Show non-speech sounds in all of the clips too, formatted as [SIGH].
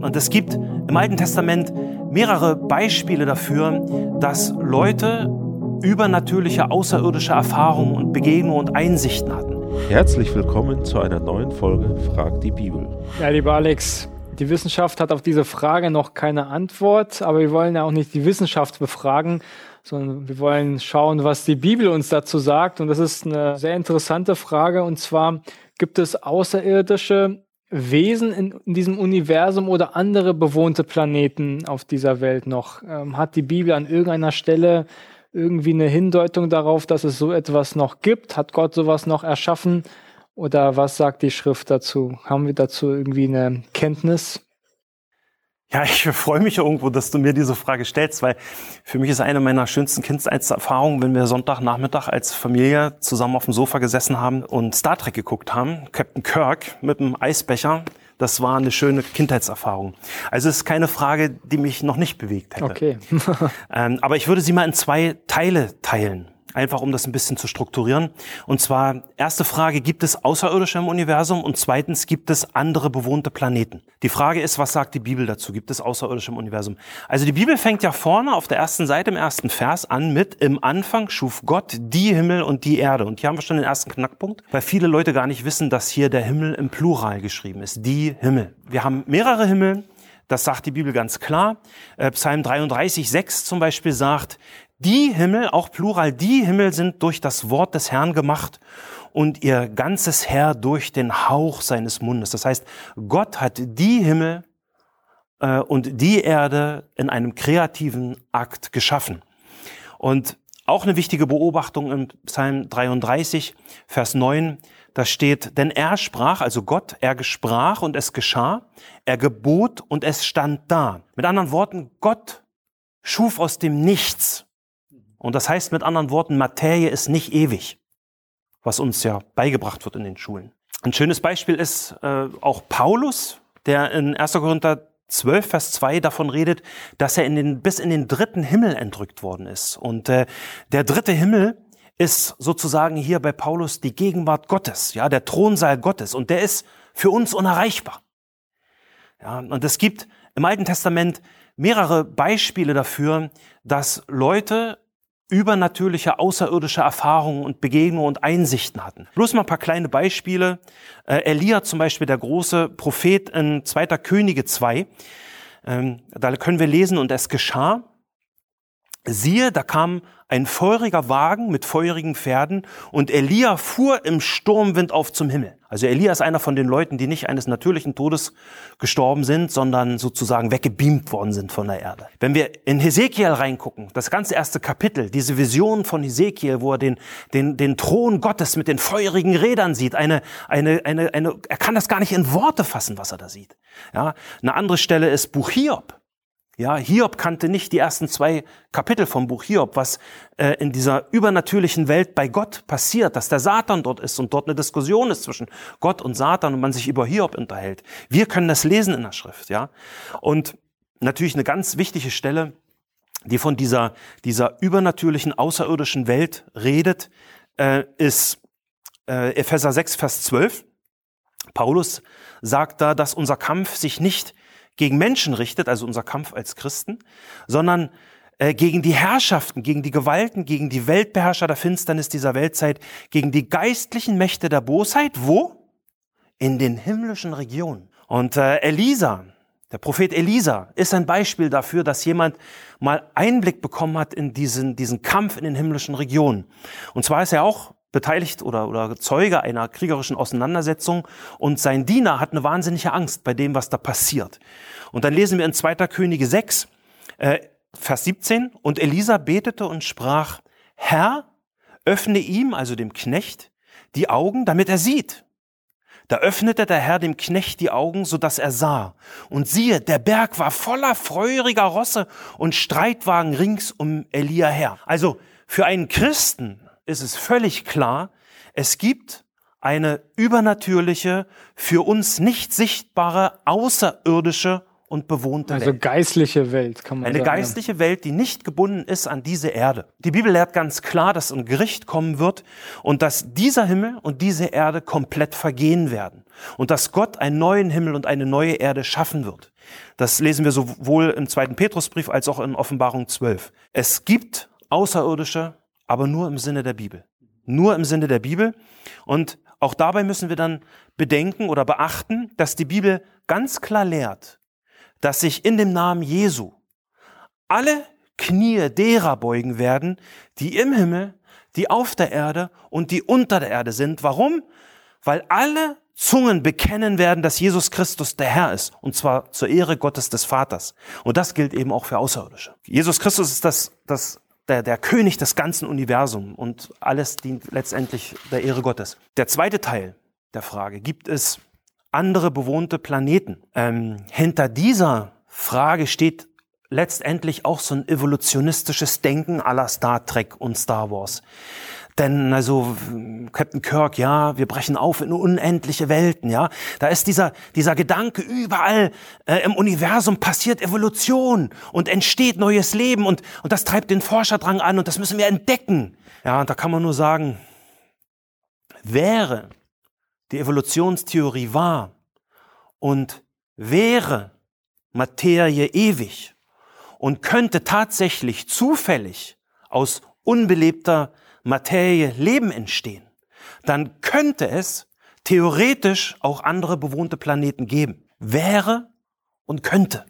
Und es gibt im Alten Testament mehrere Beispiele dafür, dass Leute übernatürliche außerirdische Erfahrungen und Begegnungen und Einsichten hatten. Herzlich willkommen zu einer neuen Folge Frag die Bibel. Ja, lieber Alex, die Wissenschaft hat auf diese Frage noch keine Antwort, aber wir wollen ja auch nicht die Wissenschaft befragen, sondern wir wollen schauen, was die Bibel uns dazu sagt. Und das ist eine sehr interessante Frage. Und zwar, gibt es außerirdische Wesen in, in, diesem Universum oder andere bewohnte Planeten auf dieser Welt noch? Ähm, hat die Bibel an irgendeiner Stelle irgendwie eine Hindeutung darauf, dass es so etwas noch gibt? Hat Gott sowas noch erschaffen? Oder was sagt die Schrift dazu? Haben wir dazu irgendwie eine Kenntnis? Ja, ich freue mich irgendwo, dass du mir diese Frage stellst, weil für mich ist eine meiner schönsten Kindheitserfahrungen, wenn wir Sonntagnachmittag als Familie zusammen auf dem Sofa gesessen haben und Star Trek geguckt haben, Captain Kirk mit einem Eisbecher. Das war eine schöne Kindheitserfahrung. Also es ist keine Frage, die mich noch nicht bewegt hätte. Okay. [LAUGHS] ähm, aber ich würde sie mal in zwei Teile teilen einfach um das ein bisschen zu strukturieren. Und zwar, erste Frage, gibt es Außerirdische im Universum? Und zweitens, gibt es andere bewohnte Planeten? Die Frage ist, was sagt die Bibel dazu? Gibt es Außerirdische im Universum? Also die Bibel fängt ja vorne auf der ersten Seite im ersten Vers an mit, im Anfang schuf Gott die Himmel und die Erde. Und hier haben wir schon den ersten Knackpunkt, weil viele Leute gar nicht wissen, dass hier der Himmel im Plural geschrieben ist. Die Himmel. Wir haben mehrere Himmel. Das sagt die Bibel ganz klar. Äh, Psalm 33, 6 zum Beispiel sagt, die Himmel, auch Plural, die Himmel sind durch das Wort des Herrn gemacht und ihr ganzes Herr durch den Hauch seines Mundes. Das heißt, Gott hat die Himmel äh, und die Erde in einem kreativen Akt geschaffen. Und auch eine wichtige Beobachtung im Psalm 33, Vers 9, da steht, denn er sprach, also Gott, er gesprach und es geschah, er gebot und es stand da. Mit anderen Worten, Gott schuf aus dem Nichts und das heißt mit anderen Worten, Materie ist nicht ewig, was uns ja beigebracht wird in den Schulen. Ein schönes Beispiel ist äh, auch Paulus, der in 1. Korinther 12, Vers 2 davon redet, dass er in den, bis in den dritten Himmel entrückt worden ist. Und äh, der dritte Himmel ist sozusagen hier bei Paulus die Gegenwart Gottes, ja, der Thronsaal Gottes. Und der ist für uns unerreichbar. Ja, und es gibt im Alten Testament mehrere Beispiele dafür, dass Leute übernatürliche, außerirdische Erfahrungen und Begegnungen und Einsichten hatten. Bloß mal ein paar kleine Beispiele. Äh, Elia zum Beispiel, der große Prophet in 2. Könige 2. Ähm, da können wir lesen, und es geschah. Siehe, da kam ein feuriger Wagen mit feurigen Pferden und Elia fuhr im Sturmwind auf zum Himmel. Also Elia ist einer von den Leuten, die nicht eines natürlichen Todes gestorben sind, sondern sozusagen weggebeamt worden sind von der Erde. Wenn wir in Hesekiel reingucken, das ganze erste Kapitel, diese Vision von Hesekiel, wo er den, den, den Thron Gottes mit den feurigen Rädern sieht, eine, eine, eine, eine, er kann das gar nicht in Worte fassen, was er da sieht. Ja, eine andere Stelle ist Buch Hiob. Ja, Hiob kannte nicht die ersten zwei Kapitel vom Buch Hiob, was äh, in dieser übernatürlichen Welt bei Gott passiert, dass der Satan dort ist und dort eine Diskussion ist zwischen Gott und Satan und man sich über Hiob unterhält. Wir können das lesen in der Schrift, ja. Und natürlich eine ganz wichtige Stelle, die von dieser, dieser übernatürlichen, außerirdischen Welt redet, äh, ist äh, Epheser 6, Vers 12. Paulus sagt da, dass unser Kampf sich nicht gegen Menschen richtet, also unser Kampf als Christen, sondern äh, gegen die Herrschaften, gegen die Gewalten, gegen die Weltbeherrscher der Finsternis dieser Weltzeit, gegen die geistlichen Mächte der Bosheit. Wo? In den himmlischen Regionen. Und äh, Elisa, der Prophet Elisa, ist ein Beispiel dafür, dass jemand mal Einblick bekommen hat in diesen, diesen Kampf in den himmlischen Regionen. Und zwar ist er auch beteiligt oder, oder Zeuge einer kriegerischen Auseinandersetzung und sein Diener hat eine wahnsinnige Angst bei dem, was da passiert. Und dann lesen wir in 2. Könige 6, äh, Vers 17, und Elisa betete und sprach, Herr, öffne ihm, also dem Knecht, die Augen, damit er sieht. Da öffnete der Herr dem Knecht die Augen, so dass er sah. Und siehe, der Berg war voller feuriger Rosse und Streitwagen rings um Elia her. Also für einen Christen ist es völlig klar, es gibt eine übernatürliche, für uns nicht sichtbare, außerirdische und bewohnte Also Welt. geistliche Welt, kann man Eine sagen. geistliche Welt, die nicht gebunden ist an diese Erde. Die Bibel lehrt ganz klar, dass ein Gericht kommen wird und dass dieser Himmel und diese Erde komplett vergehen werden. Und dass Gott einen neuen Himmel und eine neue Erde schaffen wird. Das lesen wir sowohl im zweiten Petrusbrief als auch in Offenbarung 12. Es gibt Außerirdische, aber nur im Sinne der Bibel. Nur im Sinne der Bibel. Und auch dabei müssen wir dann bedenken oder beachten, dass die Bibel ganz klar lehrt, dass sich in dem Namen Jesu alle Knie derer beugen werden, die im Himmel, die auf der Erde und die unter der Erde sind. Warum? Weil alle Zungen bekennen werden, dass Jesus Christus der Herr ist, und zwar zur Ehre Gottes des Vaters. Und das gilt eben auch für Außerirdische. Jesus Christus ist das, das, der, der König des ganzen Universums und alles dient letztendlich der Ehre Gottes. Der zweite Teil der Frage, gibt es andere bewohnte Planeten? Ähm, hinter dieser Frage steht letztendlich auch so ein evolutionistisches Denken aller Star Trek und Star Wars. Denn also Captain Kirk, ja, wir brechen auf in unendliche Welten, ja. Da ist dieser dieser Gedanke überall äh, im Universum passiert Evolution und entsteht neues Leben und und das treibt den Forscherdrang an und das müssen wir entdecken. Ja, und da kann man nur sagen, wäre die Evolutionstheorie wahr und wäre Materie ewig und könnte tatsächlich zufällig aus unbelebter Materie Leben entstehen, dann könnte es theoretisch auch andere bewohnte Planeten geben. Wäre und könnte.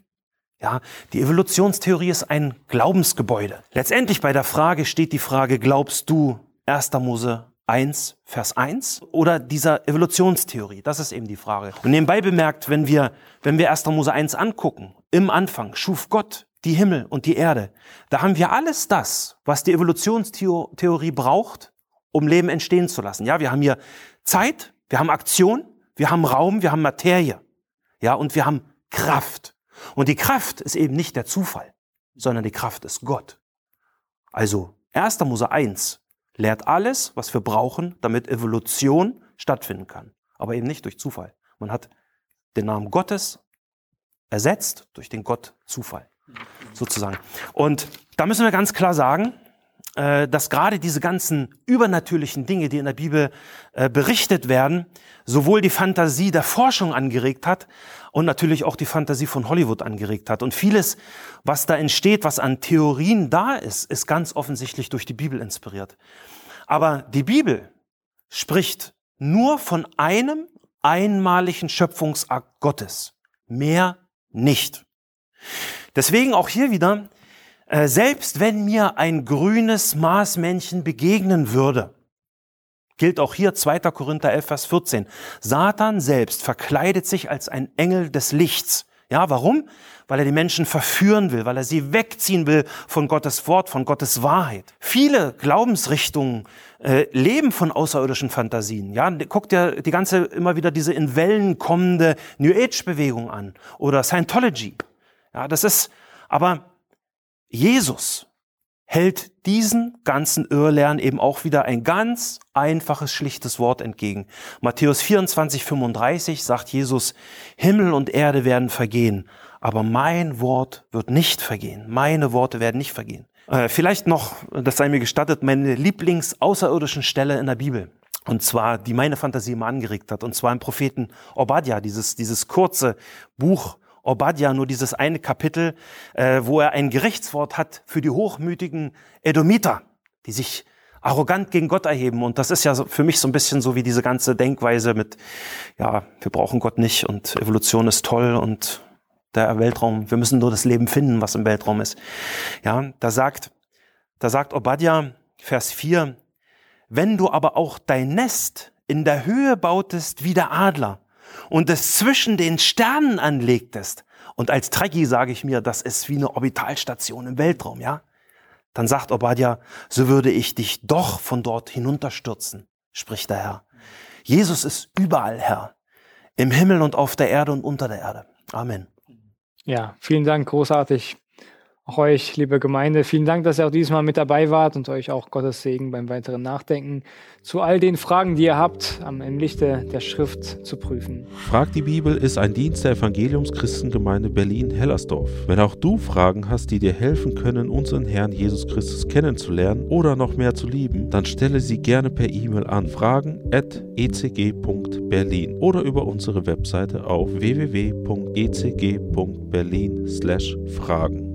Ja, die Evolutionstheorie ist ein Glaubensgebäude. Letztendlich bei der Frage steht die Frage, glaubst du 1. Mose 1, Vers 1 oder dieser Evolutionstheorie? Das ist eben die Frage. Und nebenbei bemerkt, wenn wir, wenn wir 1. Mose 1 angucken, im Anfang schuf Gott die Himmel und die Erde. Da haben wir alles das, was die Evolutionstheorie braucht, um Leben entstehen zu lassen. Ja, wir haben hier Zeit, wir haben Aktion, wir haben Raum, wir haben Materie. Ja, und wir haben Kraft. Und die Kraft ist eben nicht der Zufall, sondern die Kraft ist Gott. Also 1. Mose 1 lehrt alles, was wir brauchen, damit Evolution stattfinden kann. Aber eben nicht durch Zufall. Man hat den Namen Gottes ersetzt durch den Gott Zufall, sozusagen. Und da müssen wir ganz klar sagen, äh, dass gerade diese ganzen übernatürlichen Dinge, die in der Bibel äh, berichtet werden, sowohl die Fantasie der Forschung angeregt hat und natürlich auch die Fantasie von Hollywood angeregt hat. Und vieles, was da entsteht, was an Theorien da ist, ist ganz offensichtlich durch die Bibel inspiriert. Aber die Bibel spricht nur von einem einmaligen Schöpfungsakt Gottes. Mehr nicht. Deswegen auch hier wieder, äh, selbst wenn mir ein grünes Marsmännchen begegnen würde, gilt auch hier 2. Korinther 11, Vers 14. Satan selbst verkleidet sich als ein Engel des Lichts. Ja, warum? Weil er die Menschen verführen will, weil er sie wegziehen will von Gottes Wort, von Gottes Wahrheit. Viele Glaubensrichtungen äh, leben von außerirdischen Fantasien. Ja, guckt ja die ganze immer wieder diese in Wellen kommende New Age Bewegung an oder Scientology. Ja, das ist, aber Jesus hält diesen ganzen Irrlernen eben auch wieder ein ganz einfaches, schlichtes Wort entgegen. Matthäus 24, 35 sagt Jesus, Himmel und Erde werden vergehen, aber mein Wort wird nicht vergehen. Meine Worte werden nicht vergehen. Äh, vielleicht noch, das sei mir gestattet, meine Lieblings-außerirdischen Stelle in der Bibel. Und zwar, die meine Fantasie immer angeregt hat. Und zwar im Propheten Obadja, dieses, dieses kurze Buch, Obadja nur dieses eine Kapitel, äh, wo er ein Gerichtswort hat für die hochmütigen Edomiter, die sich arrogant gegen Gott erheben. Und das ist ja für mich so ein bisschen so wie diese ganze Denkweise mit, ja, wir brauchen Gott nicht und Evolution ist toll und der Weltraum, wir müssen nur das Leben finden, was im Weltraum ist. Ja, da sagt, da sagt Obadja, Vers 4, wenn du aber auch dein Nest in der Höhe bautest wie der Adler, und es zwischen den Sternen anlegtest, und als Trekkie sage ich mir, das ist wie eine Orbitalstation im Weltraum, ja? Dann sagt Obadja, so würde ich dich doch von dort hinunterstürzen, spricht der Herr. Jesus ist überall Herr, im Himmel und auf der Erde und unter der Erde. Amen. Ja, vielen Dank, großartig. Auch euch, liebe Gemeinde, vielen Dank, dass ihr auch dieses Mal mit dabei wart und euch auch Gottes Segen beim weiteren Nachdenken zu all den Fragen, die ihr habt, am Lichte der Schrift zu prüfen. Frag die Bibel ist ein Dienst der Evangeliumschristengemeinde Berlin-Hellersdorf. Wenn auch du Fragen hast, die dir helfen können, unseren Herrn Jesus Christus kennenzulernen oder noch mehr zu lieben, dann stelle sie gerne per E-Mail an fragen.ecg.berlin oder über unsere Webseite auf www.ecg.berlin/fragen.